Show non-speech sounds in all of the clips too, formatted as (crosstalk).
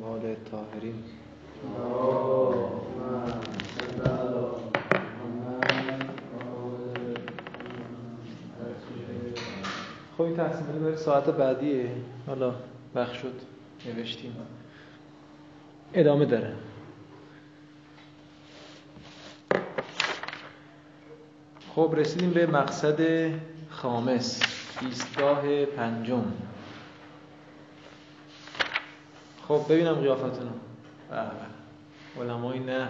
مال تاهرین خب این تحصیل برای ساعت بعدیه. حالا وقت شد. نوشتیم. ادامه داره. خب رسیدیم به مقصد خامس. ایستگاه پنجم. خب ببینم قیافتونو. علمای نه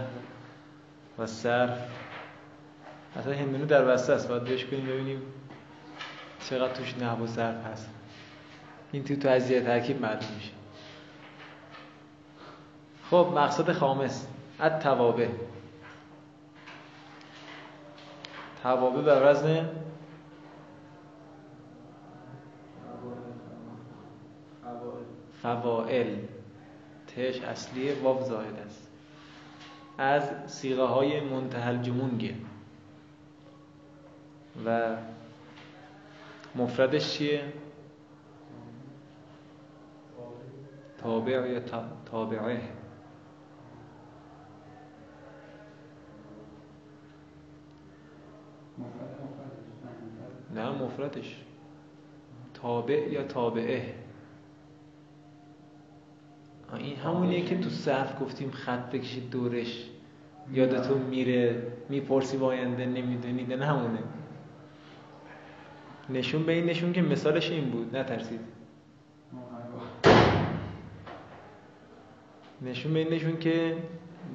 و صرف. اصلا هندونو در وسط است. باید بهش کنیم ببینیم چقدر توش نحو و صرف هست. این تو تجزیه ترکیب معلوم میشه. خب مقصد خامس. ات توابه توابه بر وزن فوائل. تش اصلی واو زاید است. از سیغه های منتحل جمونگه و مفردش چیه؟ تابع یا تابعه. نه مفردش. تابع یا تابعه. این همونیه که تو صرف گفتیم خط بکشید دورش یادتون میره می‌پرسی با آینده نمی‌دونید نه همونه. نشون به این نشون که مثالش این بود نترسید. نشون به این نشون که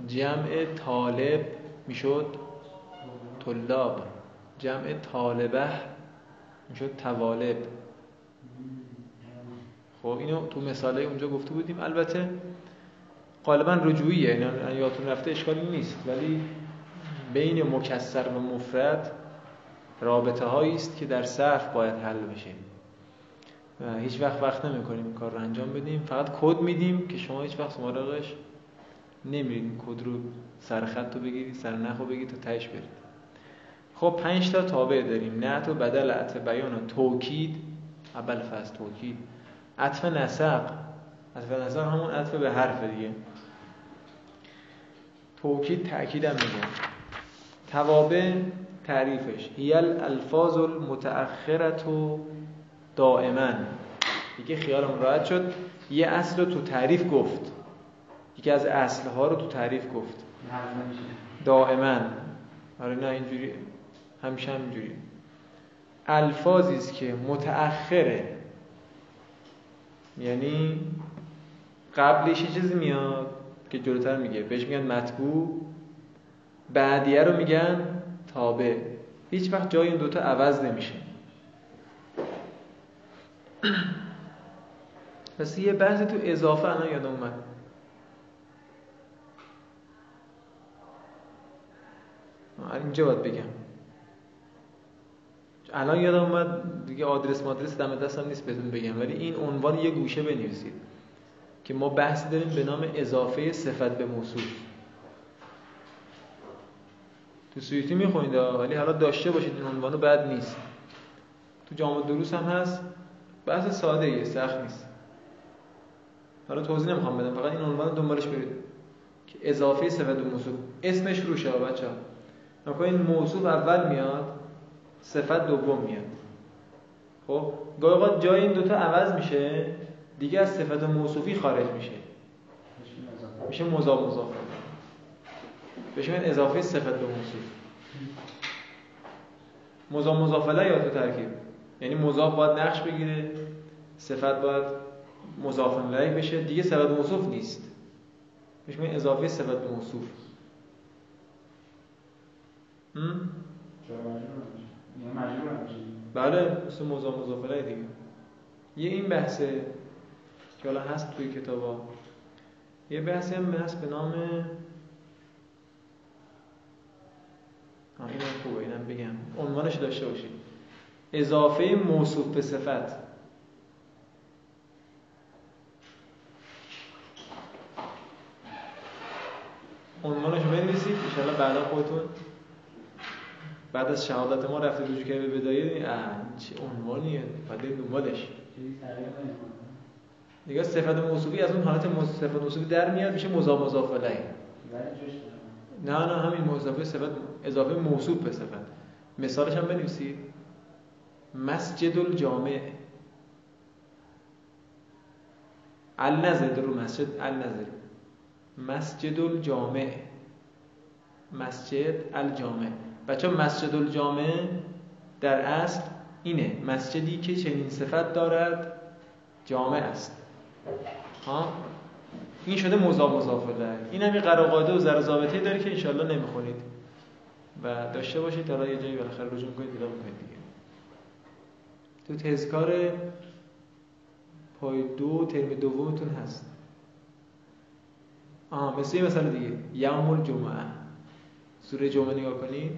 جمع طالب می‌شد طلاب. جمع طالبه می‌شد توالب خب اینو تو مثاله اونجا گفته بودیم. البته غالبا رجوعیه. یعنی یادتون رفته اشکالی نیست. ولی بین مکسر و مفرد رابطه هایی است که در صرف باید حل بشه. و هیچ وقت وقت نمی کنیم این کار رو انجام بدیم. فقط کد میدیم که شما هیچ وقت مراقبش نمیرید کد رو سر خط رو بگیرید سر نخ رو بگیرید تا تهش برید. خب پنج تا تابع داریم. نعت و بدل عطف بیان و توکید. اول فصل توکید. عطف نسق. عطف نسق همون عطف به حرف دیگه. توکید تأکیدم میگه. توابع تعریفش. هی الفاظ المتأخرت و دائما. دیگه خیالم راحت شد. یه اصل رو تو تعریف گفت. یکی از اصلها رو تو تعریف گفت. دائما. آره نه اینجوری. همیشه همینجوری. الفاظی است که متأخره. یعنی قبلش یه چیزی میاد که جلوتر میگه. بهش میگن مطبوع بعدیه رو میگن تابع. هیچ وقت جای این دوتا عوض نمیشه. (clears throat) پس یه بحثی تو اضافه الان یادم اومد. اینجا باید بگم. الان یادم اومد دیگه آدرس مادرس دم دستم نیست بهتون بگم ولی این عنوان یه گوشه بنویسید که ما بحث داریم به نام اضافه صفت به موصوف تو سویتی می‌خونید ولی حالا داشته باشید این عنوانو بد نیست. تو جامعه دروس هم هست. بحث ساده ایه سخت نیست. حالا توضیح نمی‌خوام بدم فقط این عنوان دنبالش برید. که اضافه صفت به موصوف اسمش روشه بچه ها این موصوف اول میاد. صفت دوم میاد. خب گاهی جای این دوتا عوض میشه دیگه از صفت موصوفی خارج میشه. میشه مضاف. مضاف. بهش میگن اضافه صفت به موصوف. مضاف مضاف یا تو ترکیب؟ یعنی مضاف باید نقش بگیره صفت باید مضاف الیه بشه دیگه صفت موصوف نیست. بهش میگن اضافه صفت به موصوف بله مثل مضاف مضاف دیگه. یه این بحثه که حالا هست توی کتابا. یه بحثی هم هست به نام اینم خوبه اینم بگم. عنوانش داشته باشید. اضافه موصوف به صفت. عنوانش بنویسید ان بعدا خودتون بعد از شهادت ما رفته رجوع که به بدایه چه عنوانیه؟ بعد دنبالش. دیگه صفت موصوفی از اون حالت صفت موصوفی در میاد میشه مضاف مضاف الیه نه نه همین مضافه صفت اضافه موصوف به صفت. مثالش هم بنویسید. مسجد الجامع النظر رو مسجد النظر. مسجد الجامع مسجد الجامع. بچه مسجد الجامع در اصل اینه مسجدی که چنین صفت دارد جامع است. ها؟ این شده مضاف مضاف این هم یه قراقاده و ضرر داره که انشالله نمی‌خونید. و داشته باشید تا یه جایی بالاخره رجوع کنید دیگه کنید دیگه. تو تذکار پای دو ترم دومتون هست. آه مثل یه مثال دیگه. یوم الجمعه. سوره جمعه نگاه کنید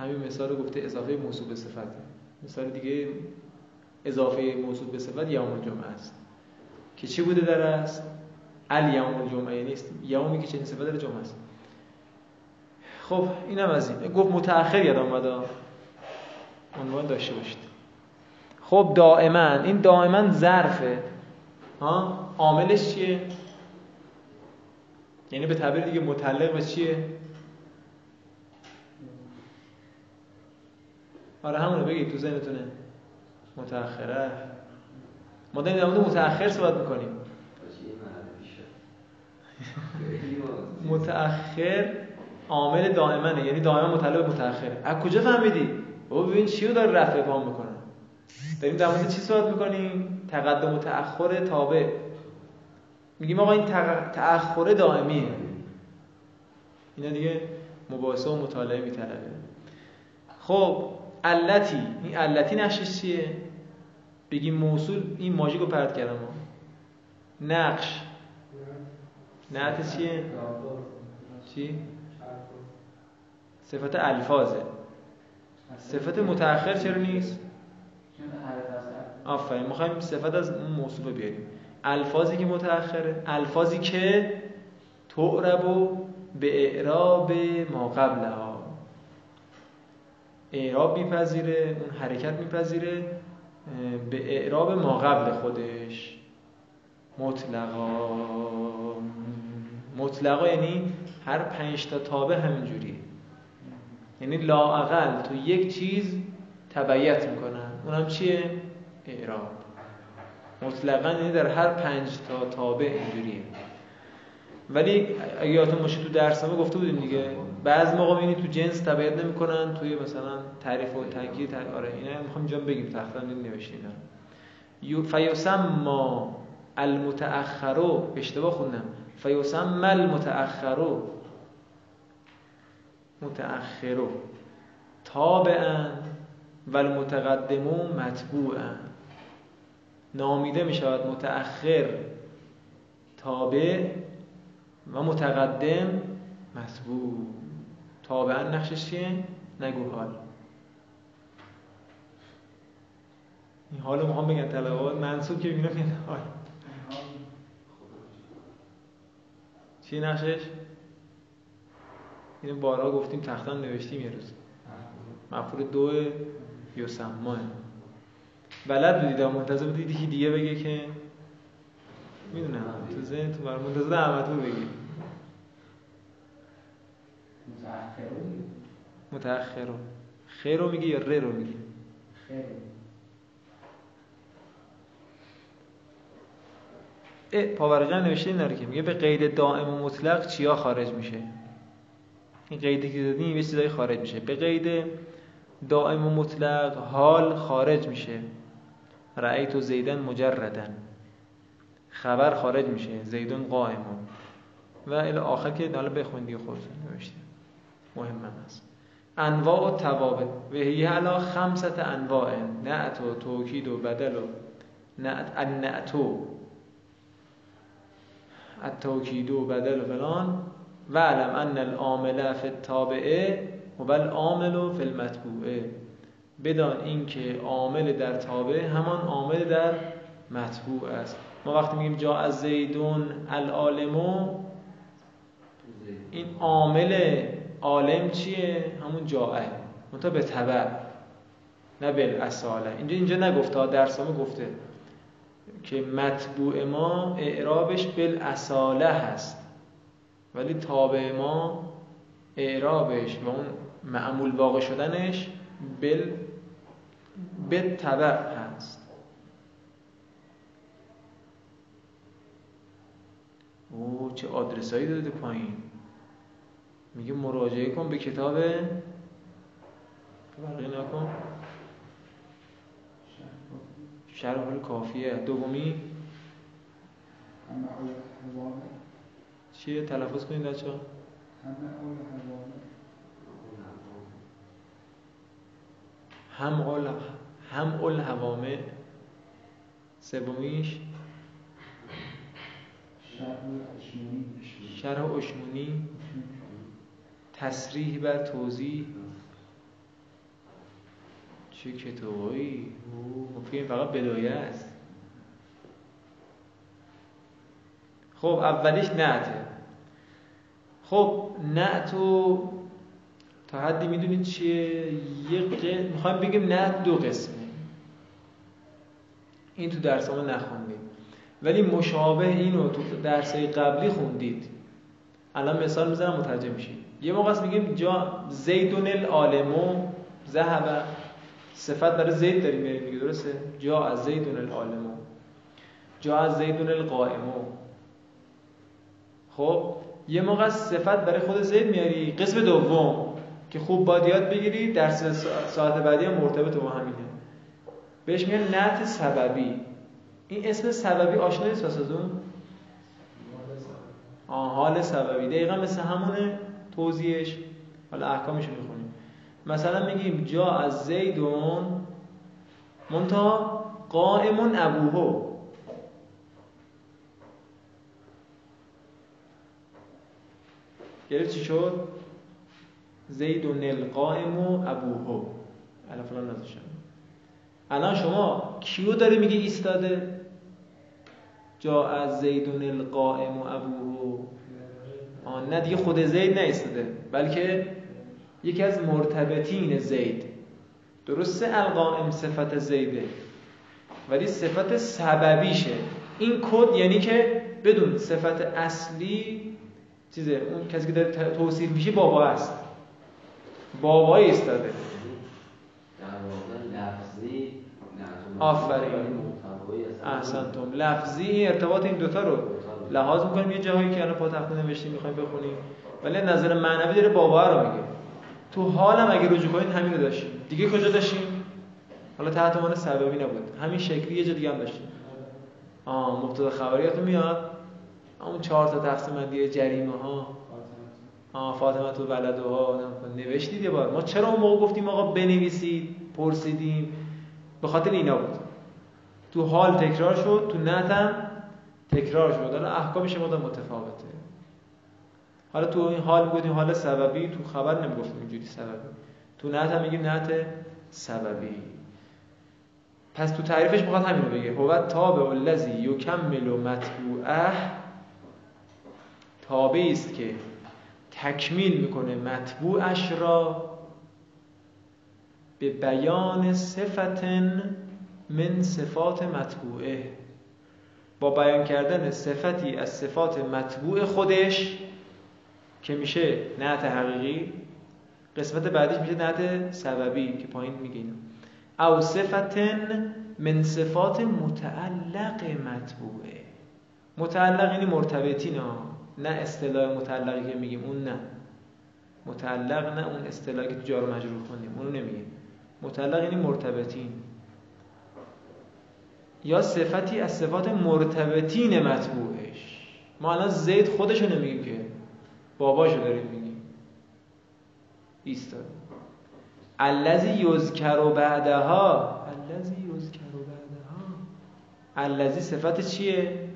همین مثال رو گفته اضافه موصوف به صفت. مثال دیگه اضافه موصوف به صفت یوم الجمعه است. که چی بوده در است ال یوم الجمعه نیست یومی که چنین صفت در جمعه است. خب اینم از این. گفت متأخر یاد آمده عنوان داشته باشید. خب دائما این دائما ظرفه. ها؟ عاملش چیه؟ یعنی به تعبیر دیگه متعلق به چیه؟ آره همونو بگید تو ذهنتونه. متأخره. ما داریم در متأخر صحبت می‌کنیم. متأخر عامل دائمنه یعنی دائما متعلق متأخره. از کجا فهمیدی؟ بابا ببین چی رو داره رفع ابهام می‌کنه. داریم در مورد چی صحبت می‌کنیم؟ تقدم و تأخر تابع. میگیم آقا این تأخر دائمیه. اینا دیگه مباحثه و مطالعه میطلبه خب علتی این علتی نقشش چیه؟ بگیم موصول این ماژیکو پرت کردم نقش. نعت چیه؟ چی؟ صفت الفاظه. صفت متأخر چرا نیست؟ آفرین می‌خوایم صفت از اون موصوف بیاریم. الفاظی که متأخره الفاظی که تعرب و به اعراب ما قبلها. اعراب میپذیره اون حرکت میپذیره به اعراب ما قبل خودش. مطلقا. مطلقا یعنی هر پنج تا تابع همینجوریه یعنی لاعقل تو یک چیز تبعیت می‌کنن. اونم چیه؟ اعراب. مطلقا یعنی در هر پنج تا تابع اینجوریه. ولی اگه یادتون باشه تو درس همه گفته بودیم دیگه. بعض موقع می‌بینی تو جنس تبعیت نمی‌کنن توی مثلا تعریف و تنکیر تر... آره اینا می‌خوام اینجا بگیم تختا نوشتین فیسم ما المتأخرو اشتباه خوندم. فیسم المتأخرو. متأخرو. تابعا و المتقدمو مطبوعا. نامیده می شود متأخر تابع و متقدم مطبوع. تابعا نقشش چیه؟ نگو حال. این حالو می‌خوام بگن طلبات منصوب که میگن حال. چی نقشش؟ اینو بارها گفتیم تختان نوشتیم یه روز. مفعول دو یوسماه بلد بودید منتظر بودید دیگه بگه که می‌دونم تو ذهن تو منتظر احمدو بگی. متأخر خیر رو میگی یا ر رو میگی پاورقی نوشته این که میگه به قید دائم و مطلق چیا خارج میشه؟ این قیدی که دادیم یه چیزایی خارج میشه. به قید دائم و مطلق حال خارج میشه. رأیت و زیدن مجردن. خبر خارج میشه. زیدون قائمون. و الی آخر که حالا بخونید دیگه خودتون مهم است. انواع و توابع. و هی علا خمسة انواع. نعت و توکید و بدل و نعت النعتو التوکید و بدل و فلان. و علم ان العامل فی التابعه و العامل فی المتبوعه بدان اینکه عامل در تابع همان عامل در مطبوع است. ما وقتی میگیم جا از زیدون العالمو این عامل عالم چیه؟ همون جاءه. منتها به تبع نه بل اصاله اینجا اینجا نگفته درس گفته که مطبوع ما اعرابش بالاصاله هست. ولی تابع ما اعرابش و اون معمول واقع شدنش بل به طبع هست. او چه آدرسایی داده پایین. میگه مراجعه کن به کتاب برقی نکن. شرح کافیه. دومی چیه؟ تلفظ کنید بچه هم اول هم اول هوامه سومیش شرح اشمونی. تصریح بر توضیح. چه کتابایی؟ مفید فقط بدایه است. خب اولیش نعته خب نعتو تا حدی می‌دونید چیه؟ یه ق... می‌خوایم بگیم نعت دو قسمه. این تو درس ما نخوندید ولی مشابه اینو تو درسای قبلی خوندید. الان مثال می‌زنم مترجم میشید. یه موقع میگیم جا زیدون العالمو ذهب. صفت برای زید داریم میاریم میگه درسته؟ جا از زیدون العالمو جا از زیدون القائمو خب یه موقع صفت برای خود زید میاری. قسم دوم که خوب باید یاد بگیری درس ساعت بعدی هم مرتبط با همینه. بهش میگن نعت سببی. این اسم سببی آشنایی از اون آه حال سببی. دقیقا مثل همونه. توضیحش حالا احکامش رو می‌خونیم. مثلا میگیم جا از زیدون منتها قائمون ابوهو. گرفت چی شد؟ زیدون القائم و ابوهو. الان نذاشتم. الان شما کیو داره میگه ایستاده؟ جا از زیدون القائم و ابوهو. نه دیگه خود زید نیستاده بلکه یکی از مرتبطین زید. درسته القائم صفت زیده ولی صفت سببیشه. این کد یعنی که بدون صفت اصلی چیزه اون کسی که داره توصیف میشه بابا است. بابایی ایستاده آفرین. احسنتم. لفظی ارتباط این دوتا رو لحاظ می‌کنیم یه جاهایی که الان پا تخته نوشتیم می‌خوایم بخونیم. ولی نظر معنوی داره بابا رو میگه. تو حالم اگه رجوع کنید همین رو داشتیم. دیگه کجا داشتیم؟ حالا تحت عنوان سببی نبود. همین شکلی یه جا دیگه هم داشتیم. آه مبتدا خبریاتو میاد. اون چهار تا تقسیم بندی جریمه ها آه فاطمه تو ها نوشتید یه بار. ما چرا اون موقع گفتیم آقا بنویسید پرسیدیم؟ به خاطر اینا بود. تو حال تکرار شد تو نتم تکرار شد حالا احکامش ما متفاوته. حالا تو این حال می‌گفتیم حال سببی تو خبر نمی‌گفتیم اینجوری سببی. تو نت هم میگیم نت سببی. پس تو تعریفش می‌خواد همین رو بگه. هو تابع الذی یکمل مطبوعه. تابعی است که تکمیل می‌کنه مطبوعش را به بیان صفتن من صفات مطبوعه. با بیان کردن صفتی از صفات مطبوع خودش که میشه نعت حقیقی قسمت بعدیش میشه نعت سببی که پایین میگین او صفتن من صفات متعلق مطبوعه. متعلق یعنی مرتبطین ها نه اصطلاح متعلقی که میگیم اون نه. متعلق نه اون اصطلاحی که تو جار مجرور کنیم اونو نمیگیم. متعلق یعنی مرتبطین. یا صفتی از صفات مرتبطین مطبوعش. ما الان زید خودشو نمیگیم که باباشو داریم میگیم. ایستاد الذی یذکر بعدها. الذی یذکر بعدها. الذی صفت چیه؟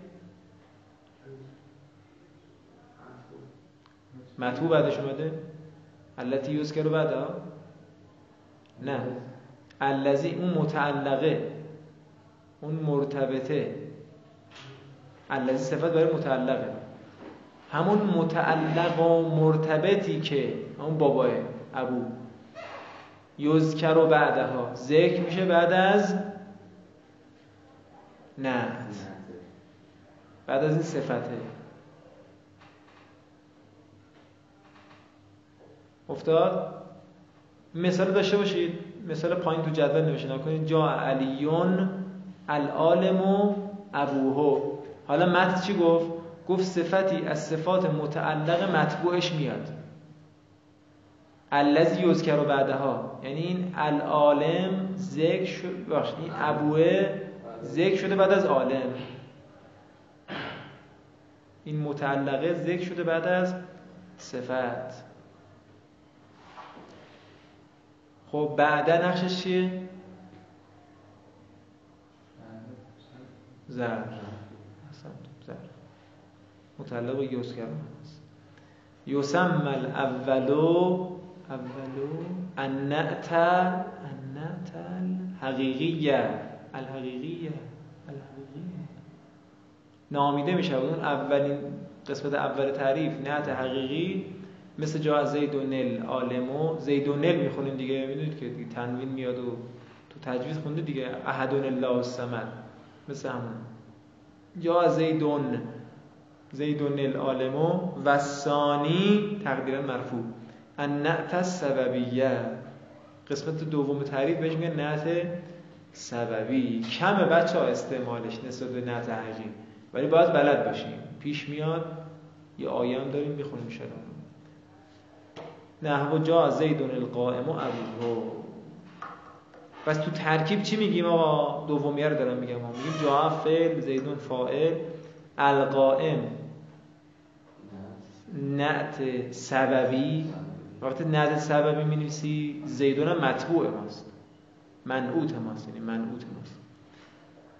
مطبوع بعدش اومده. التي یذکر بعدا نه. الذی اون متعلقه. اون مرتبطه. الذی صفت برای متعلقه. همون متعلق و مرتبطی که اون باباه ابو. یذکر و بعدها. ذکر میشه بعد از نعت. بعد از این صفته. افتاد؟ مثال داشته باشید. مثال پایین تو جدول نوشته. کنید جا علیون العالم و ابوهو حالا متن چی گفت؟ گفت صفتی از صفات متعلق مطبوعش میاد. الذی یذکر بعدها. یعنی این العالم ذکر شد این ابوه ذکر شده بعد از عالم. این متعلقه ذکر شده بعد از صفت. خب بعدا نقشش چیه؟ زر زر متعلق به یوسکر هست. یوسم الاولو اولو. النعت النعت الحقیقیه. الحقیقیه. الحقیقیه. نامیده میشه. اون اولین قسمت اول تعریف نعت حقیقی. مثل جا از زید و نل عالمو زید و نل می‌خونیم دیگه. می‌دونید که دیگه تنوین میاد و تو تجویز خونده دیگه. احدون الله الصمد مثل همون. یا زیدون. زیدون العالمو و ثانی تقدیرا مرفوع. النعت سببیه قسمت دوم تعریف بهش میگن نعت سببی. کم بچه ها استعمالش نسبت به نعت حقیقی ولی باید بلد باشیم. پیش میاد یه آیه هم داریم می‌خونیم شده نحو جا زیدون القائم و ابوه پس تو ترکیب چی میگیم آقا؟ دومیه رو دارم میگم. میگیم جا فعل زیدون فاعل. القائم. نعت سببی. وقتی نعت سببی می نویسی زیدون هم مطبوع ماست. منعوت ماست یعنی منعوت ماست.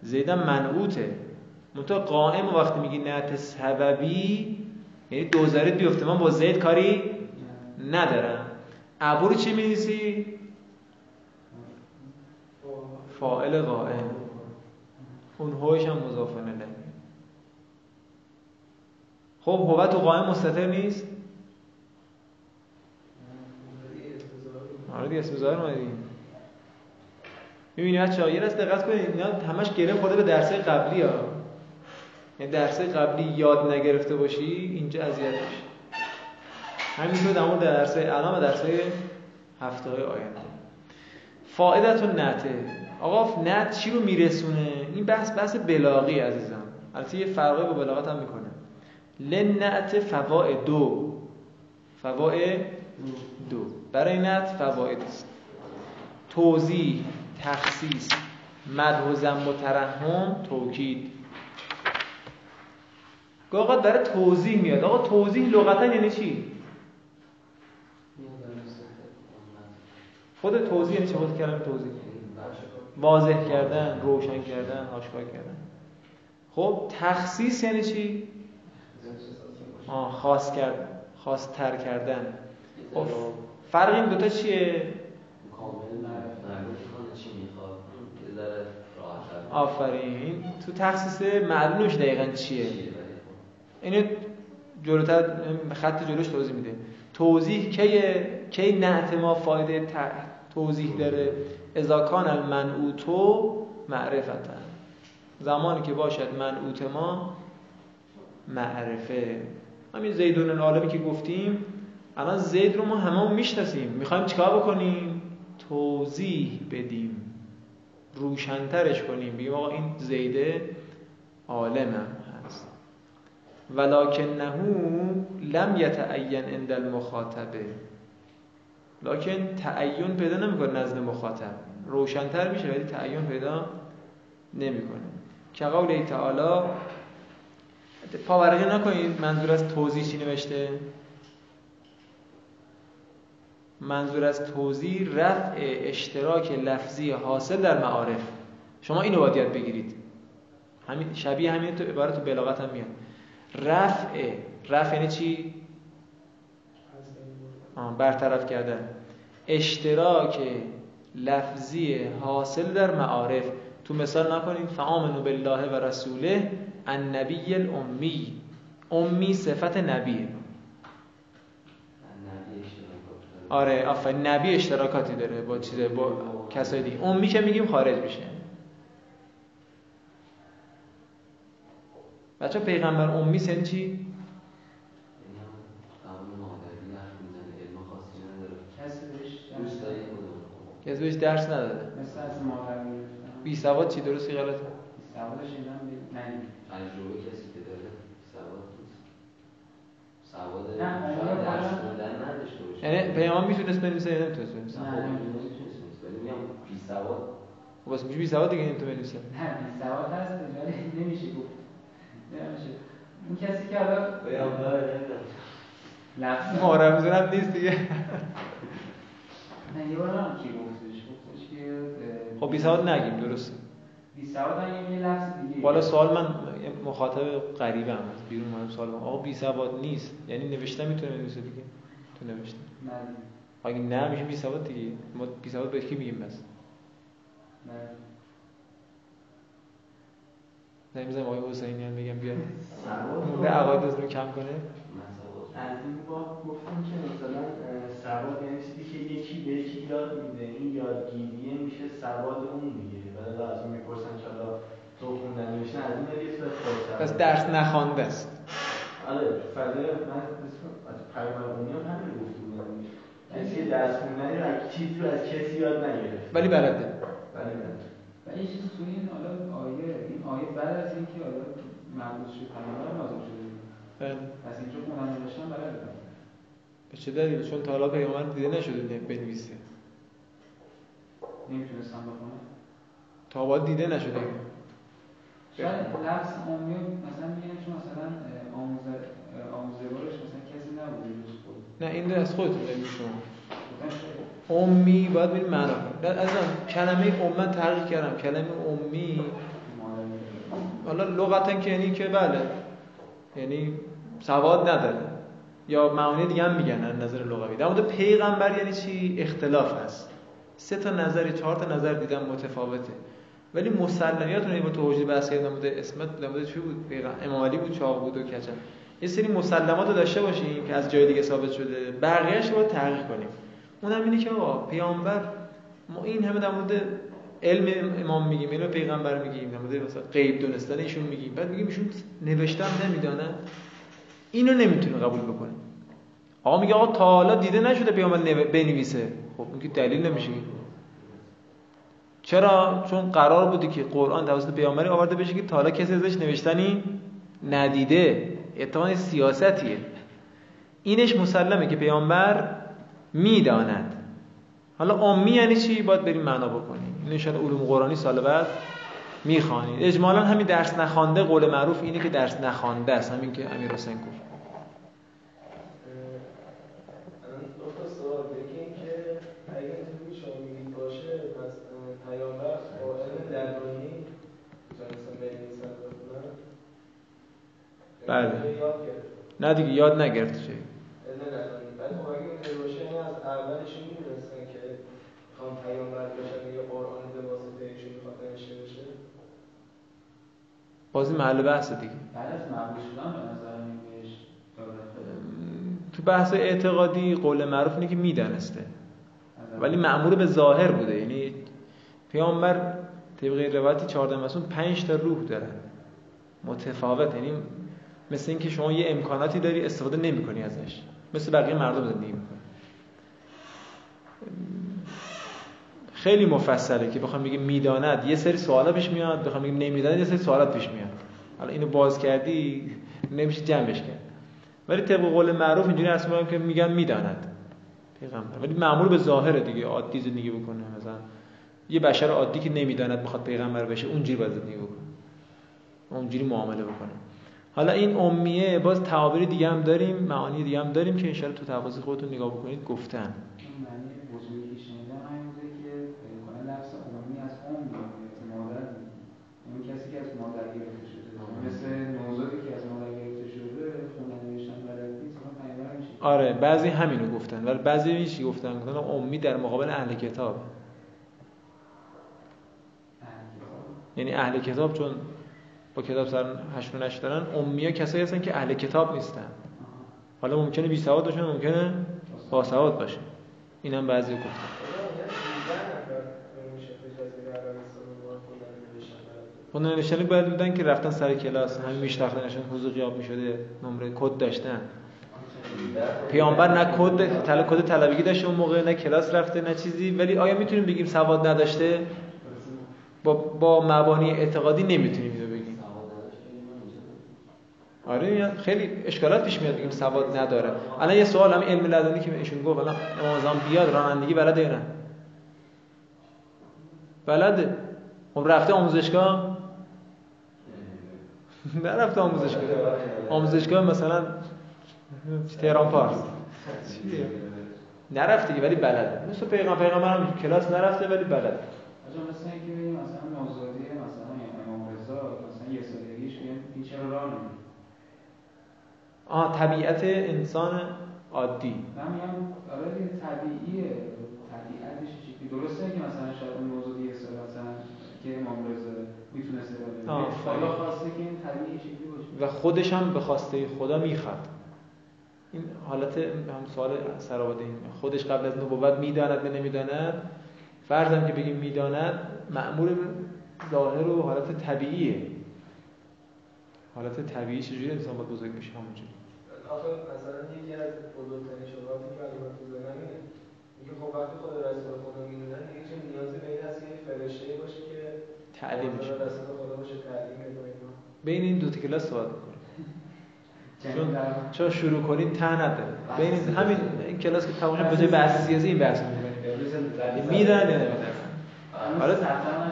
زیدن منعوته. منطقه قائم وقتی میگی نعت سببی یعنی دوزارت بیفته. من با زید کاری ندارم. ابو رو چی می فائل قائم اون هوش هم مضاف الیه. خب هو تو قائم مستتر نیست؟ آره دیگه اسم ظاهر می‌بینی بچه‌ها یه دست دقت کنید اینا همش گره خورده به درسای قبلی ها. یعنی درسای قبلی یاد نگرفته باشی اینجا اذیت میشه همینطور در مورد درسای الان و درسای هفته های آینده. فائدتون نته. آقا نت چی رو میرسونه؟ این بحث بحث بلاغی عزیزم. البته یه فرقی با بلاغت هم می‌کنه. لنعت فوائد دو. فوائد دو. برای نت فواید است. توضیح تخصیص مدح و زم و ترحم توکید. آقا برای توضیح میاد. آقا توضیح لغتا یعنی چی؟ خود توضیح یعنی چه خود کلمه توضیح. واضح کردن روشن کردن آشکار کردن. خب تخصیص یعنی چی؟ آه خاص کردن خاص تر کردن. خب فرق این دوتا چیه؟ آفرین. تو تخصیص معلومش دقیقا چیه؟ اینو جلوتر خط جلوش توضیح میده. توضیح کی کی نعت ما فایده توضیح داره؟ اذا کان المنعوتو معرفتا. زمانی که باشد منعوت ما معرفه. همین زیدون العالمی که گفتیم الان زید رو ما همه می‌شناسیم. می‌خوایم چیکار بکنیم؟ توضیح بدیم. روشنترش کنیم. بگیم آقا این زیده عالمم هست. ولکنه لم یتعین عند المخاطبه. لکن تعین پیدا نمی‌کنه نزد مخاطب. روشنتر میشه ولی تعین پیدا نمی‌کنه. که قول تعالی پاورقی نکنید منظور از توضیح چی نوشته؟ منظور از توضیح رفع اشتراک لفظی حاصل در معارف. شما اینو باید یاد بگیرید. همین شبیه همین تو عبارت تو بلاغت هم میاد. رفع رفع یعنی چی؟ برطرف کردن. اشتراک لفظی حاصل در معارف. تو مثال نکنید فآمنو بالله و رسوله النبی الامی. امی صفت نبیه آره آفرین نبی اشتراکاتی داره با چیز با کسای دیگه. امی که میگیم خارج میشه. بچه پیغمبر امی یعنی چی؟ کسی بهش درس نداده. مثل از مادر بی سواد چی؟ درستی غلطه؟ بی سوادش اینا تجربه کسی که داره سواد سواد نداشته باشه. یعنی پیامبر می‌تونست بنویسه یا نمی‌تونست بنویسه؟ نه نمی‌تونست. ولی میگم بی سواد. خب واسه میشه بی سواد دیگه نمی‌تونه بنویسه. نه بی سواد هست ولی نمیشه گفت. نمیشه. اون کسی که حالا پیامبر لفظ معرف زنم نیست دیگه. نه یه بار هم کی که خب بی سواد نگیم درسته. بی سواد یه لفظ دیگه. بالا سوال من مخاطب غریبم از بیرون من سوال من. آقا بی سواد نیست یعنی نوشته می‌تونه بنویسه دیگه؟ تو نوشته نه. اگه نه میشه بی سواد دیگه. ما بی سواد به کی میگیم بس؟ نه. زنگ بزنیم آقای حسینی هم بگم بیاد. سواد مونده عقاید رو کم کنه. من سواد. از این باب گفتم که مثلا سواد یعنی یکی به یکی یاد میده. این یادگیریه میشه سواد اون دیگه. بعد از اون می‌پرسن چرا تو خوندن نوشتن از این یه پس درس نخوانده است. آره فضای من از پیامبر اونی هم همین گفته بودم. کسی که درس خوندنی رو از چیزی رو از کسی یاد نگرفت. ولی بلده ولی بلده و یه چیز توی این حالا آیه این آیه بعد از اینکه حالا مبعوث شد پیامبر نازل شده. بله. پس اینجا خوندن نوشتن بلده به چه دلیل چون تا حالا پیامبر دیده نشده بنویسه. نمی‌تونستم بخونم. تا حالا دیده نشده. شاید لفظ امی مثلا میگن چون مثلا آموزه آموزگارش مثلا کسی نبوده نه این از خودتون بگید شما شاید امی باید ببین معنا. کنید عزیزم کلمه ام من تحقیق کردم. کلمه امی حالا لغتا که یعنی که بله. یعنی سواد نداره. یا معانی دیگه هم میگن از نظر لغوی. در مورد پیغمبر یعنی چی؟ اختلاف هست. سه تا نظر چهار تا نظر دیدم متفاوته. ولی مسلمیات رو با توجیه بحث کردن مورد اسمت در چی بود؟ امام علی بود چاق بود و کچل یه سری مسلمات رو داشته باشیم که از جای دیگه ثابت شده. بقیه‌اش رو تحقیق کنیم. اونم اینه که آقا پیامبر ما این همه در مورد علم امام میگیم علم پیغمبر میگیم. در مورد مثلا غیب دونستن ایشون میگیم. بعد میگیم ایشون نوشتن نمی‌دانن. اینو نمی‌تونه قبول بکنه. آقا میگه آقا تا حالا دیده نشده پیامبر نو... بنویسه. خب که دلیل نمیشه. چرا؟ چون قرار بوده که قرآن توسط پیامبری آورده بشه که تا حالا کسی ازش نوشتنی ندیده. اتفاقا سیاستیه اینش مسلمه که پیامبر می‌داند. حالا امی یعنی چی؟ باید بریم معنا بکنیم. این ان علوم قرآنی سال بعد می‌خوانید اجمالا همین درس نخوانده قول معروف اینه که درس نخوانده است. همین که امیر حسین گفت الان دو تا سوال یکی این که اگه اینطوری شما میگید باشه پس پیامبر با علم درونی می‌تونستن بنویسن بخونن بله. یعنی یاد گرفت نه دیگه یاد نگرفت چه علم درونی بعد خب اگه اینطوری باشه یعنی از اولش می‌دونستن که می‌خوان پیامبر بشن یه قرآن به واسطه ایشون می‌خواد نوشته بشه بازی محل بحث دیگه بعد از مبعوث شدن به نظر من بهش داره تو بحث اعتقادی قول معروف اینه که می‌دانسته. ولی معمور به ظاهر بوده. یعنی پیامبر طبق روایتی 14 مسون 5 تا روح دارن. متفاوت. یعنی مثل اینکه شما یه امکاناتی داری استفاده نمی‌کنی ازش. مثل بقیه مردم زندگی می‌کنی خیلی مفصله که بخوام بگیم می‌داند. یه سری سوالا پیش میاد بخوام بگیم نمی‌داند یه سری سوالات پیش میاد. حالا اینو باز کردی نمیشه جمعش کرد. ولی طبق قول معروف اینجوری هست که میگن می‌داند. پیغمبر. ولی معمول به ظاهره دیگه عادی زندگی بکنه. مثلا یه بشر عادی که نمی‌داند می‌خواد پیغمبر بشه اونجوری باید زندگی بکنه. اونجوری معامله بکنه. حالا این امیه باز تعابیر دیگه هم داریم معانی دیگه هم داریم که ان تو تفاصیل خودتون نگاه بکنید گفتن. آره بعضی همینو گفتن. ولی بعضی این چی گفتن؟ گفتن امی در مقابل اهل کتاب؟ یعنی اهل کتاب چون با کتاب سر هشت و نشت دارن کسایی هستن که اهل کتاب نیستن. حالا ممکنه بی سواد باشن ممکنه با سواد باشه اینم بعضی گفتن. آقا، یه 18 نفر میشه تو جزیره عربستان رو خوندن نوشتن بلد بودن. خود نشانی باید بودن که رفتن سر کلاس همین میشناختنشون حضور قیاب می‌شده نمره کد داشتن. پیامبر نه کد تل کد طلبگی داشته اون موقع نه کلاس رفته نه چیزی. ولی آیا می‌تونیم بگیم سواد نداشته؟ با با مبانی اعتقادی نمی‌تونیم آره خیلی اشکالات پیش میاد بگیم سواد نداره. الان یه سوال همین علم لدنی که ایشون گفت الان امام زمان بیاد رانندگی بلده یا نه؟ بلده خب رفته آموزشگاه؟ نرفته آموزشگاه. آموزشگاه مثلا تهران پارس نرفته ولی بلده مثل پیغمبر پیغمبر هم کلاس نرفته ولی بلده آجا مثل اینکه مثلا نوزادی مثلا امام رضا مثلا یه سالگیش این چرا راه آه طبیعت انسان عادی. من میگم آره دیگه طبیعیه. طبیعتش چیزی درسته که مثلا شاید اون یه سال مثلا که امام رضا می‌تونسته خدا خواسته که این طبیعی شکلی باشه. و خودش هم به خواسته خدا می‌خواد. این حالت هم سوال سرآباد این. خودش قبل از نبوت می‌داند یا نمی‌داند؟ فرضم که بگیم می‌داند معمول ظاهر و حالت طبیعیه. حالت طبیعی چجوری انسان باید بزرگ میشه همونجوری؟ آخه مثلا یکی از بزرگترین شبهاتی که الان تو ذهنم اینه. اینکه خب وقتی خود رسول خدا می‌دونن دیگه چه نیازی به این هست که فرشته باشه که تعلیم میشه رسول خدا باشه تعلیم بده. بین این دو تا کلاس صحبت می‌کنیم. یعنی چون چون شروع کنید ته نداره. بین این- همین این کلاس که تمام شد به جای بحث سیاسی. این بحث می‌کنیم. میدن یا نمیدن؟ حالا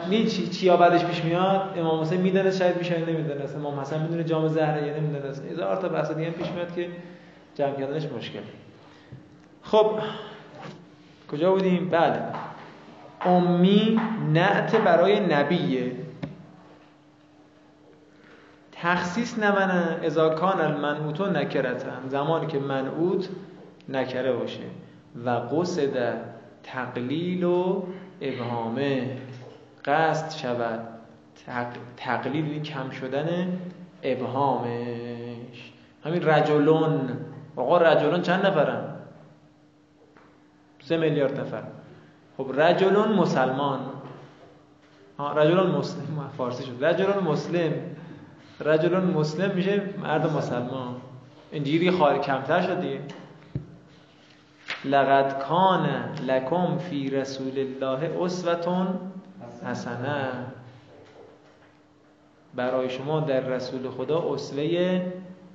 می چی چیا بعدش پیش میاد؟ امام حسین می‌دونه شاید میشه اصلا امام حسن می‌دونه جام زهره یا نمی‌دونه. اصلا هزار تا بحث دیگه پیش میاد که جمع کردنش مشکل. خب کجا بودیم؟ بله. امی نعت برای نبیه. تخصیص نمنه. اذا کان المنعوت نکرتن. زمانی که منعوت نکره باشه. و قصد تقلیل و ابهامه. قصد شود. تق... تقلیل یعنی کم شدن ابهامش. همین رجلون. آقا رجلون چند نفرن؟ سه میلیارد نفر. خب رجلون مسلمان. رجلون مسلم. (laughs) فارسی شد. رجلون مسلم. رجلون مسلم میشه مرد مسلمان. اینجوری خواهر کمتر شد دیگه. لقد کان لکم فی رسول الله اسوتون حسنه. برای شما در رسول خدا اسوه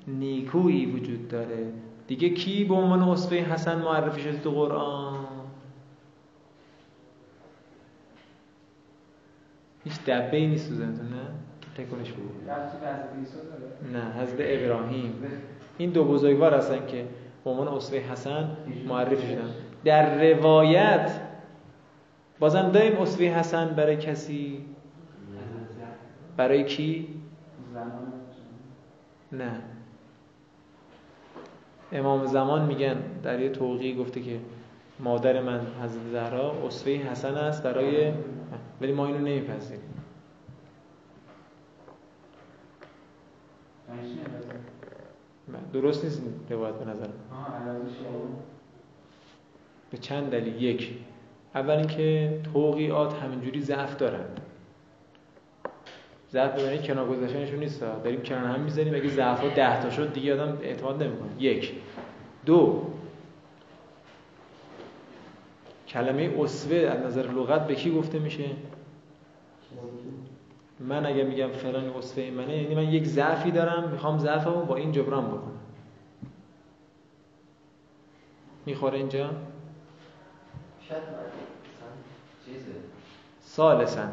نیکویی وجود داره. دیگه کی به عنوان اسوه حسن معرفی شده تو قرآن؟ هیچ دبه ای نیست تو نه؟ تکونش بود نه حضرت ابراهیم. این دو بزرگوار هستن که به عنوان اسوه حسن معرفی شدن. در روایت بازم داریم اسوه حسن برای کسی؟ برای کی؟ نه. امام زمان میگن در یه توقیه گفته که مادر من حضرت زهرا اسوه حسن است برای ولی ما اینو نمیپذیریم. مثلا؟ درست نیست روایت به نظر. به چند دلیل؟ یک. اول اینکه توقیات همینجوری ضعف دارن. ضعف ببینید کنار گذاشتنشون نیست. داریم کنار هم می‌زنیم اگه ضعف ها ده تا شد دیگه آدم اعتماد نمی‌کنه. یک. دو. کلمه اسوه از نظر لغت به کی گفته میشه؟ من اگه میگم فلان اسوه منه یعنی من یک ضعفی دارم می‌خوام ضعفمو با این جبران بکنم. می‌خوره اینجا شاید من مثلا چیزه سالسن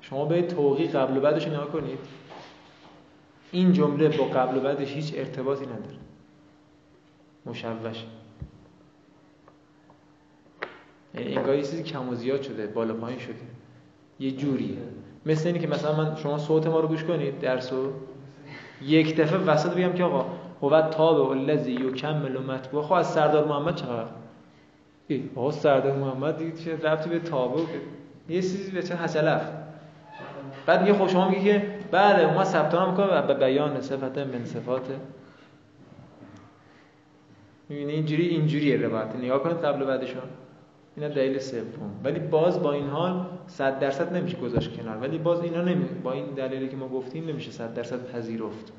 شما به توقی قبل و بعدش رو نگاه کنید. این جمله با قبل و بعدش هیچ ارتباطی نداره. مشوش. یعنی انگار یه چیزی کم و زیاد شده بالا پایین شده. یه جوریه. مثل اینی که مثلا من شما صوت ما رو گوش کنید درسو یک دفعه وسط بگم که آقا هو تاب الذی یکمل مطبوع خب از سردار محمد چقدر؟ آقا سردار محمد دیگه چه ربطی به تابو که؟ یه چیزی به چه حسلف بعد میگه خب شما میگه که بله ما نام می‌کنه به بیان صفت من صفات. می‌بینی اینجوری اینجوریه روایت. نگاه کنید قبل بعدشون. اینا دلیل سوم. ولی باز با این حال 100 درصد نمیشه گذاشت کنار. ولی باز اینا نمی با این دلیلی که ما گفتیم نمیشه 100 درصد پذیرفت.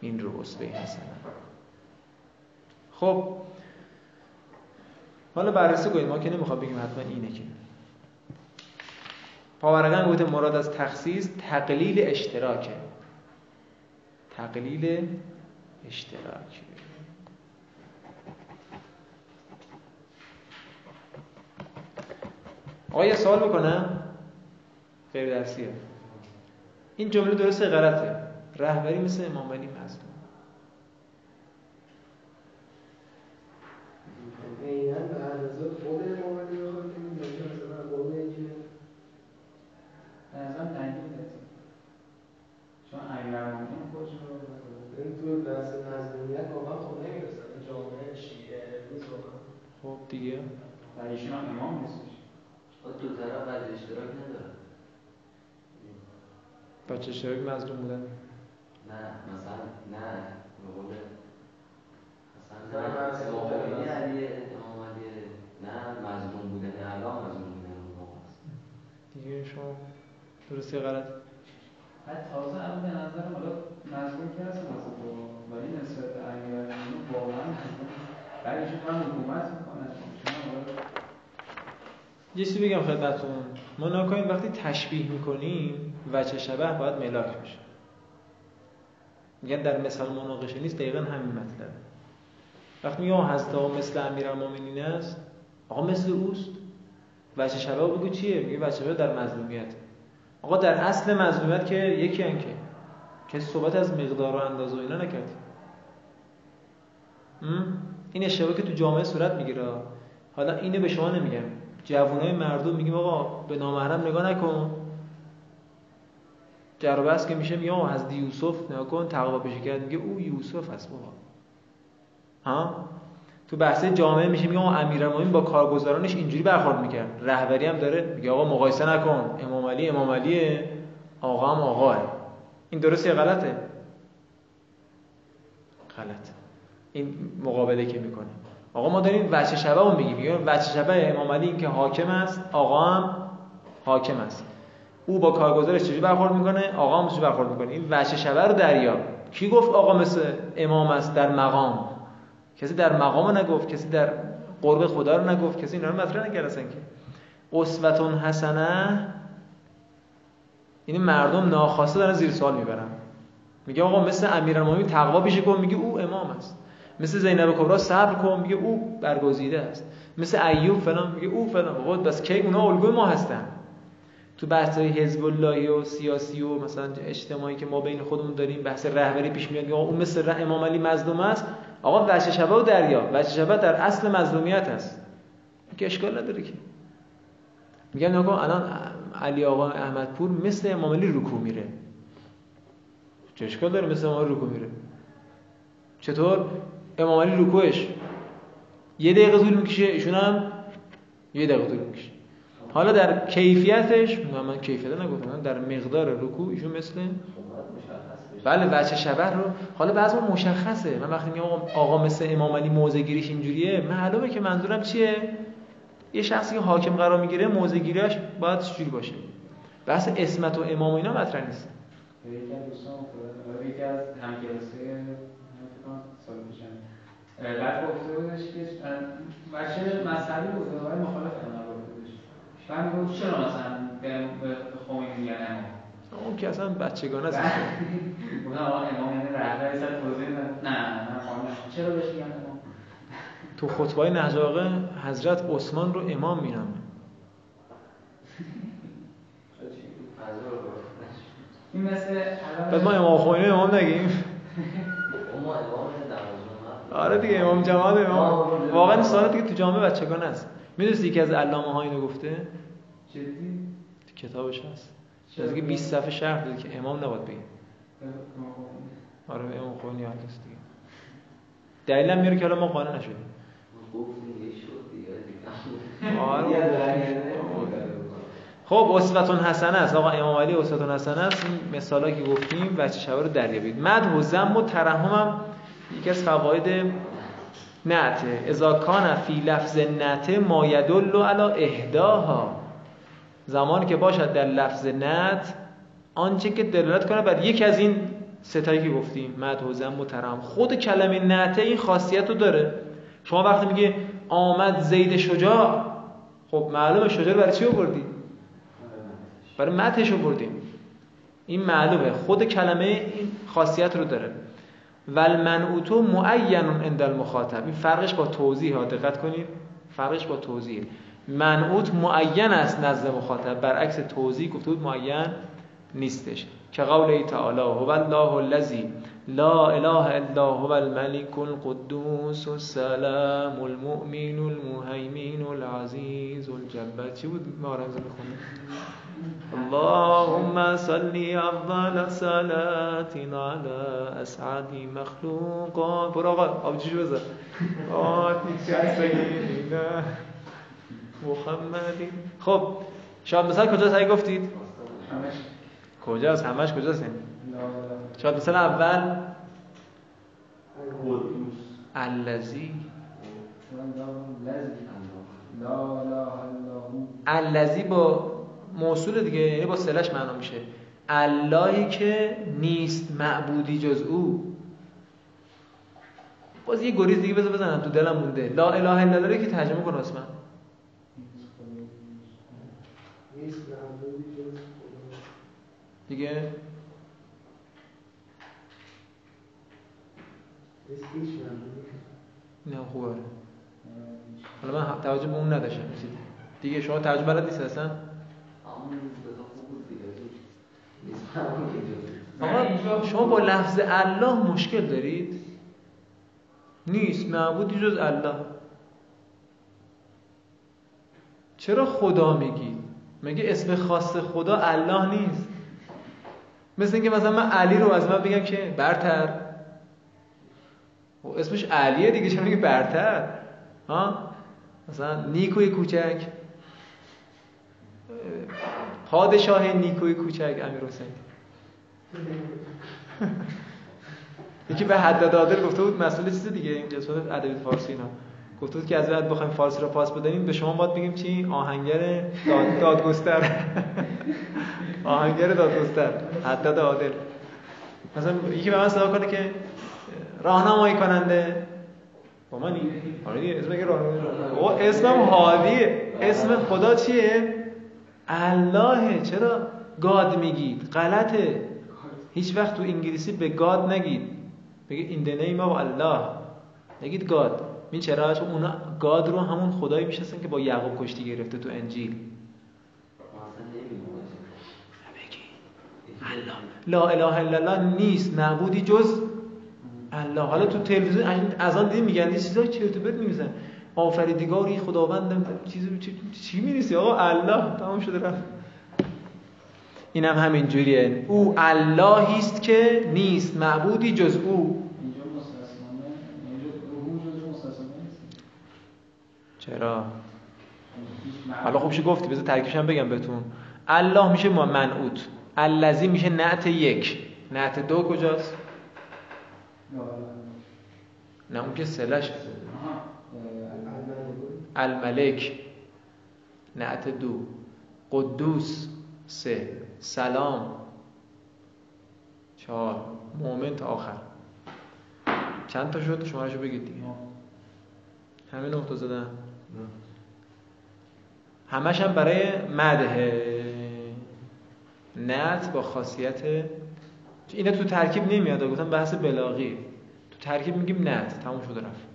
این رو اسوه حسنه خب حالا بررسی کنیم ما که نمی‌خوام بگیم حتما اینه که. پاورقن گفته مراد از تخصیص تقلیل اشتراکه تقلیل اشتراک. آقا یه سوال بکنم. غیر درسیه این جمله درسته غلطه؟ رهبری مثل امام مظلوم. عینا به اندازه خود امام علی بخواد بگیم یا مثلا قول اینکه به نظرم تنگیل چون امیرالمومنین خودشون رو این تو بحث نظمیت واقعا خب نمی‌رسن جامعه شیعه امروز واقعا خب دیگه و ایشون هم امام نیستش دو طرف از اشتراک نداره بچه اشتراک مظلوم بودن نه مثلا نه به قول نه، مثلا مثلا نه امام خمینی علی امام علی نه مظلوم بودن الان مظلوم بودن اون موقع است دیگه شما درسته غلط؟ بعد تازه الان به نظرم حالا مظلوم که هست مثلا ولی نسبت به امیرالمومنین واقعا مظلوم بعد ایشون هم حکومت حالا یه چیزی بگم خدمتتون. ما نکنیم وقتی تشبیه می‌کنیم وچه شبه باید ملاک بشه. میگن در مثال مناقشه نیست. دقیقا همین مطلب. وقتی میگم حضرت آقا مثل امیرالمومنین است. آقا مثل اوست. وچه شبه بگو چیه؟ میگه وچه شبه در مظلومیت. آقا در اصل مظلومیت که یکی هن که صحبت از مقدار و اندازه و اینا نکرد. این اشتباه که تو جامعه صورت می‌گیره. حالا اینو به شما نمیگم. جوانای مردم میگیم آقا به نامحرم نگاه نکن. جربست که میشه میگه آقا حضرت یوسف نگاه کن تقوا پیشه کرد. میگه او یوسف هست بابا. ها؟ تو بحث جامعه میشه آقا امیرالمومنین با کارگزارانش اینجوری برخورد می‌کرد. رهبری هم داره میگه آقا مقایسه نکن. امام علی امام علیه. آقا هم آقاه این درسته یا غلطه؟ غلط این مقابله که می‌کنه. آقا ما داریم وجه شبه رو میگیم. میگیم وجه شبه امام علی این که حاکم است آقا هم حاکم است. او با کارگزارش چجوری برخورد می‌کنه؟ آقا هم چجوری برخورد می‌کنه؟ این وجه شبه رو دریا. کی گفت آقا مثل امام است در مقام؟ کسی در مقام نگفت کسی در قرب خدا رو نگفت کسی اینا رو مطرح نکرد اصلا که. اسوتون حسنه این مردم ناخواسته دارن زیر سوال می‌برن. میگه آقا مثل امیرالمومنین تقوا پیشه کن میگه او امام است. مثل زینب کبرا صبر کن میگه او برگزیده است. مثل ایوب فلان میگه او فلان. بابا بس کی اونا الگوی ما هستن؟ تو بحث های حزب اللهی و سیاسی و مثلا اجتماعی که ما بین خودمون داریم بحث رهبری پیش میاد اون مثل امام علی مظلوم است. آقا وجه شبه و دریا. وجه شبه در اصل مظلومیت است که اشکال نداره که. میگن آقا الان علی آقا احمدپور مثل امام علی رکوع میره. چه اشکال داره مثل امام رکوع میره؟ چطور؟ امام علی رکوعش. یه دقیقه طول می‌کشه ایشون هم یه دقیقه طول می‌کشه. حالا در کیفیتش من کیفیت نگفتم در مقدار رکوع ایشون مثل بله بچه شبه رو حالا بعضی مشخصه. من وقتی میگم آقا مثل امام علی موزه گیریش اینجوریه معلومه که منظورم چیه؟ یه شخصی که حاکم قرار می‌گیره موزه گیریش باید چجوری باشه؟ بحث اسمت و امام و اینا مطرح نیست. افتاده یکی از همکلاسه سال پیشم. بعد گفته بودش که بچه مذهبی بود ولی مخالف امام بودش. بعد می‌گفت چرا مثلا به خمینی میگن امام اون که اصلا بچگانه است اون امام یعنی رهبر سر توضیح نه نه چرا بهش میگن تو خطبه نهج حضرت عثمان رو امام مینام این مثل بعد ما امام خمینی امام نگیم. آره دیگه امام جماعت امام. واقعا سوالات دیگه تو جامعه بچگانه است. می‌دونی یکی از علامه ها اینو گفته جدی؟ کتابش هست. از دیگه 20 صفحه شرح داده که امام نباید بگیم آره امام خمینی هست دیگه. دلیلم میاره که حالا ما قانع نشدیم. خب اسوتون حسنه است. آقا امام علی اسوتون حسنه است. این مثالا که گفتیم بچه شبه رو دریابید. مد و زم و ترحم هم یکی از فواید نعته. اذا کان فی لفظ نعته ما علی اهداها. زمانی که باشد در لفظ نعت آنچه که دلالت کنه بر یک از این ستایی که گفتیم مد و زم و ترم خود کلمه نعته این خاصیت رو داره. شما وقتی میگه آمد زید شجاع خب معلومه شجاع برای چی آوردی؟ برای متش آوردیم این معلومه. خود کلمه این خاصیت رو داره. ول منعوتو معین عند المخاطب. این فرقش با توضیح ها دقت کنید. فرقش با توضیح منعوت معین است نزد مخاطب. برعکس توضیح گفته بود معین نیستش. که قول تعالی هو الله الذی لا اله الا هو الملك القدوس السلام المؤمن المهيمن العزيز الجبار. چی بود ما رمز می‌خونه اللهم صل افضل صلاه على اسعد مخلوقات. برو آقا آبجیش بزن (laughs) (laughs) محمدی خب شاید مثلا کجاست؟ اگه گفتید. کجاست؟ همش کجاست؟ شاید مثلا اول. الذی. الذی با موصول دیگه یعنی با سلش معنا میشه. اللهی که نیست معبودی جز او. باز یه گریز دیگه بذار بزنم تو دلم مونده. لا اله الا الله که ترجمه کن اسمم دیگه؟ نه خوبه. حالا من توجه به اون نداشتم دیگه شما ترجمه بلد نیست اصلا آقا شما با لفظ الله مشکل دارید؟ نیست معبودی جز الله. چرا خدا میگید مگه اسم خاص خدا الله نیست. مثل اینکه مثلا من علی رو از من بگم که برتر. و خب اسمش علیه دیگه چرا میگه برتر؟ ها؟ مثلا نیکوی کوچک. پادشاه نیکوی کوچک امیر حسین. (laughs) یکی به حد عادل گفته بود مسئله چیز دیگه این قسمت ادبیات فارسی اینا. بود که از بعد بخوایم فارسی رو پاس بدیم به شما باید بگیم چی؟ آهنگر داد دادگستر. (laughs) آهنگر دادگستر. حداد عادل. مثلا یکی به من صدا کنه که راهنمایی کننده. با منی آره اسم که راهنمایی. اسمم هادیه اسم خدا چیه؟ الله. چرا گاد میگید؟ غلطه. هیچ وقت تو انگلیسی به گاد نگید. بگید این the name of الله نگید گاد. این چرا چون اونا گاد رو همون خدایی می‌شناسن که با یعقوب کشتی گرفته تو انجیل. لا اله الا الله نیست معبودی جز الله. حالا تو تلویزیون از آن دیدی میگن چیزا چرت و پرت میگن آفریدگاری خداوندم چیزی چی, چی میریسی آقا الله. تمام شده رفت. اینم هم همین جوریه او اللهی است که نیست معبودی جز او. چرا؟ حالا خوبش گفتی؟ بذار ترکیبش هم بگم بهتون. الله میشه منعوت. الذی میشه نعت یک. نعت دو کجاست؟ نه اون که سلش. الملک. نعت دو. قدوس. سه. سلام. چهار. مومن تا آخر. چند تا شد؟ شما رو بگید دیگه. همه نقطه زدن. همش هم برای مده. نت با خاصیت اینا تو ترکیب نمیاد. گفتم بحث بلاغی. تو ترکیب میگیم نت تموم شده رفت.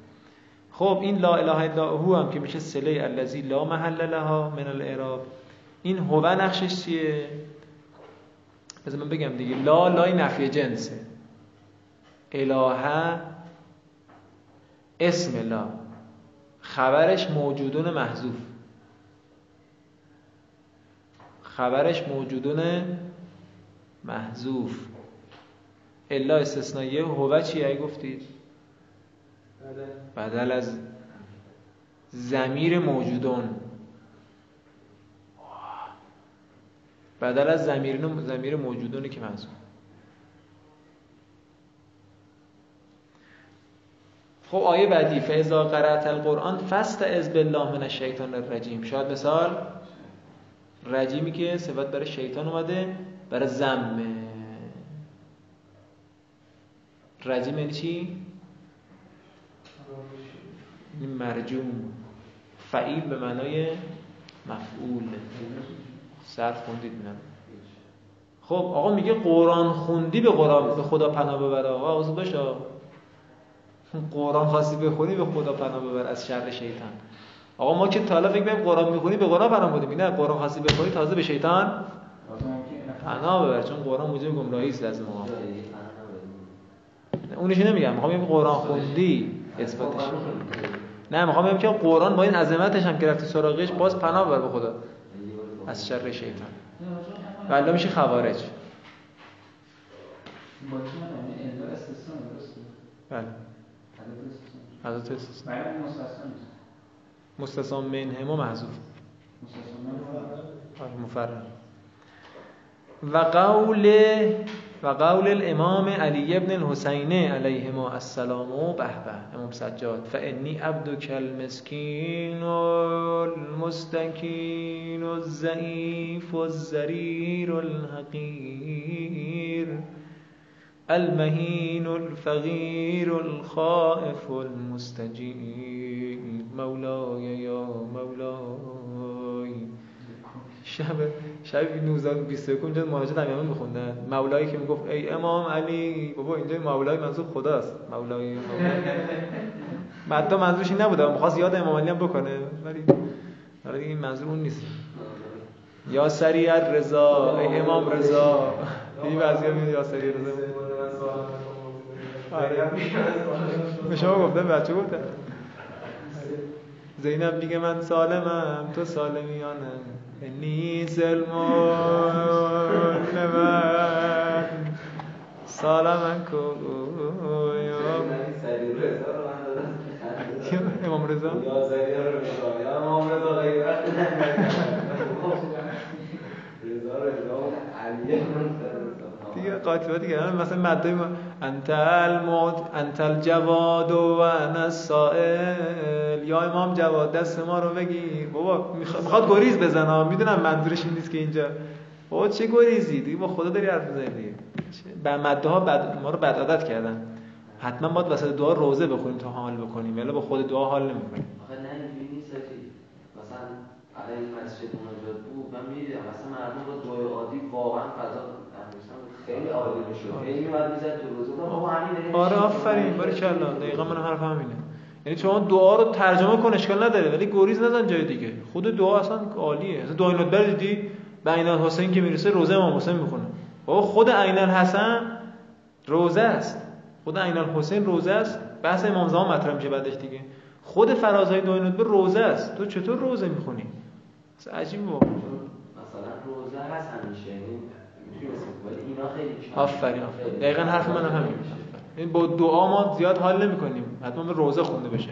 خب این لا اله الا هو هم که میشه سله الذی لا محل لها من الاعراب. این هو نقشش چیه؟ بذار من بگم دیگه. لا لای نفی جنسه اله اسم لا. خبرش موجودون محذوف. خبرش موجودون محذوف. الا استثنائیه هو چی؟ ای گفتید بدل از زمیر موجودون. بدل از زمیر زمیر موجودونی که محذوف. خب آیه بعدی فاذا قرأت القرآن فست از بالله من الشیطان الرجیم شاید مثال رجیمی که صفت برای شیطان اومده برای زمه رجیم یعنی چی؟ این مرجوم. فعیل به معنای مفعول. صرف خوندید نه خب آقا میگه قرآن خوندی به قرآن به خدا پناه ببر آقا اوضاع باشه قرآن خواستی بخونی به خدا پناه ببر از شر شیطان. آقا ما که تا فکر کنیم قرآن می‌خونی به قرآن پناه بودیم نه قرآن خواستی بخونی تازه به شیطان پناه ببر چون قرآن موجب گمراهی است از ما. اونش نمیگم می‌خوام بگم قرآن خوندی اثباتش. نه می‌خوام بگم که قرآن با این عظمتش هم که رفتی سراغش باز پناه ببر به خدا از شر شیطان. ولی میشه خوارج. بله. حضرت استثناء. مستثنا منهم محذوف. مفرد. و قول و قول الامام علی ابن الحسین علیهما السلام به به امام سجاد. فانی عبدک المسکین المستکین الضعیف الزریر الحقیر. المهین الفقیر الخائف المستجیب مولای یا مولای شب شب 19 21 اونجا مناجات امیامه میخوندن. مولایی که می‌گفت ای امام علی بابا اینجا مولای منظور خداست. مولای مدا منظورش این نبوده. می‌خواست یاد امام علی هم بکنه. ولی ولی این منظور اون نیست. یا سریع رضا ای امام رضا. این وضعیت یا سریع رضا به شما گفتم بچه گفتم. زینب میگه من سالمم تو سالمیانم انی سلمون من سالمن امام رضا؟ یا امام رضا غیر دیگه قاطبه دیگه. مثلا مدای ما انت الموت انت الجواد و انا السائل. یا امام جواد دست ما رو بگیر. بابا می‌خواد گریز بزنه. می‌دونم منظورش این نیست که اینجا. بابا چه گریزی؟ دیگه با خدا داری حرف می‌زنی دیگه. به مده ها. ما رو بد عادت کردن. حتما باید وسط دعا روزه بخونیم تا حال بکنیم. ولی با خود دعا حال نمی‌کنیم. آخه نه اینجوری مثلا علی مسجد مناجات بود. من می‌دیدم مثلا مردم با دعای عادی واقعا فضا خیلی عالی می‌زد تو روزه بابا همین آره آفرین باریکلا دقیقاً من حرف همینه. یعنی شما دعا رو ترجمه کن اشکال نداره ولی گریز نزن جای دیگه. خود دعا اصلا عالیه. اصلا دعای ندبر دیدی؟ به عین حسین که می‌رسه روزه امام حسین می‌خونه. بابا خود عین حسن روزه است. خود عین حسین روزه است. بحث امام زمان مطرح میشه بعدش دیگه. خود فرازهای دعای ندبر روزه است. تو چطور روزه می‌خونی؟ اصلا عجیب واقعا مثلا روزه هست همیشه. یعنی آفرین آفرین. دقیقا حرف من هم همین. این با دعا ما زیاد حال نمی کنیم حتما به روزه خونده بشه.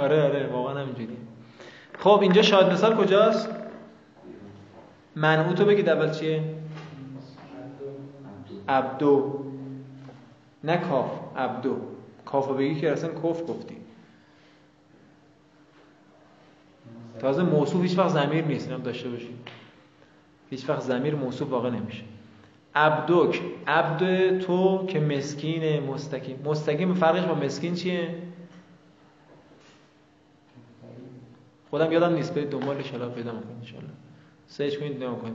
آره آره واقعا همینجوری خب اینجا شاد مثال کجاست؟ منعوتو بگید اول چیه؟ عبدو. نه کاف عبدو. کافو بگی که اصلا کف گفتی. تازه موصوف هیچ وقت ضمیر نیست اینم داشته باشید. هیچ وقت ضمیر موصوف واقع نمیشه. عبدک عبد تو که مسکین مستقیم. مستقیم فرقش با مسکین چیه؟ خودم یادم نیست برید دنبال ان پیدا می‌کنید ان شاء سرچ کنید نگاه کنید.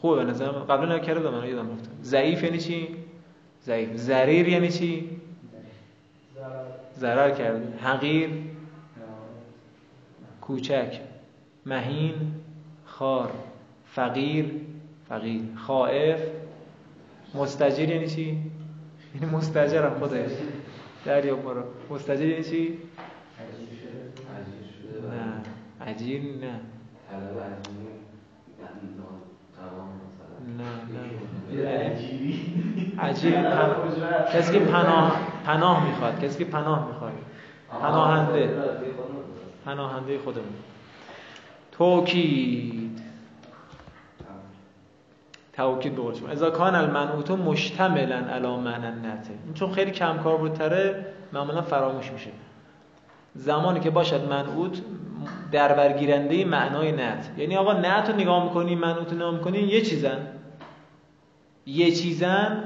خوبه به نظرم. قبلا نکرده من یادم رفته. ضعیف یعنی چی؟ ضعیف. ضریر یعنی چی؟ ضرر. کرده حقیر؟ کوچک. مهین خار فقیر فقیر خائف. مستجیر یعنی چی؟ یعنی مستجرم خودش دریا برو مستجیر یعنی چی؟ عجیر نه. نه نه. عجیر کسی که پناه پناه می‌خواد. کسی که پناه می‌خواد. پناهنده. پناهنده خودمون. توکید توکید به شما. اذا کان المنعوت مشتملا علی معنی نته این چون خیلی کم کاربردتره معمولا فراموش میشه. زمانی که باشد منعوت در برگیرنده معنای نت یعنی آقا نت رو نگاه می‌کنی منعوت رو نگاه می‌کنی یه چیزن. یه چیزن؟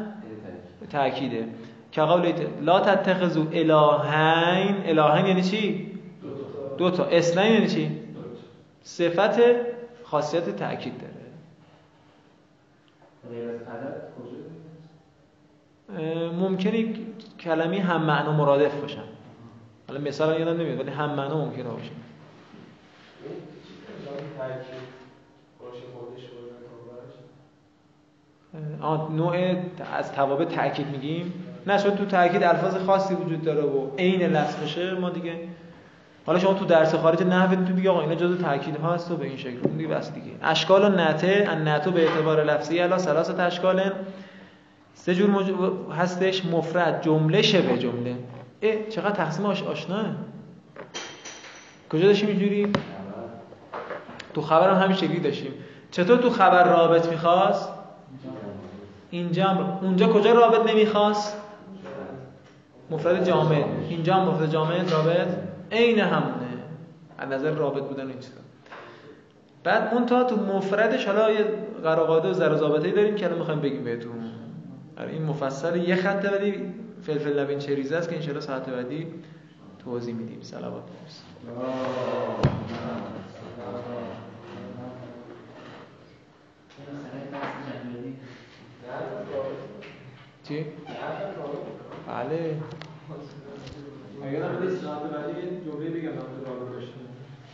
تأکیده که قول لا تتخذوا الهین. الهین یعنی چی؟ دو تا. اصلا یعنی چی؟ صفت خاصیت تأکید داره. ممکنه کلمی هم معنا مرادف باشن حالا مثلا یادم نمیاد ولی هم معنا ممکنه باشه. آه نوع از توابع تاکید میگیم؟ نه تو تاکید الفاظ خاصی وجود داره و عین لفظ باشه ما دیگه حالا شما تو درس خارج نحو تو دیگه آقا اینا جزء تاکید هست و به این شکل اون دیگه بس دیگه. اشکال و نته ان نتو به اعتبار لفظی الا ثلاثه اشکال. سه جور مج... هستش مفرد جمله شبه جمله. اه چقدر تقسیم آش... آشناه کجا داشتیم اینجوری؟ تو خبر هم همین شکلی داشتیم. چطور تو خبر رابط می‌خواست؟ اینجا اونجا کجا رابط نمی‌خواست؟ مفرد جامد اینجا مفرد جامد رابط؟ عین همونه. از نظر رابط بودن این چیزا. بعد تا تو مفردش حالا یه قراقاده و زر ضابطه‌ای داریم که الان می‌خوایم بگیم بهتون. آره این مفصل یه خطه ولی فلفل لبین چریزه است که انشالله ساعت بعدی توضیح میدیم. برس چی؟ بله. اگر هم ساعت بعدی جمله بگم تو راه داشتیم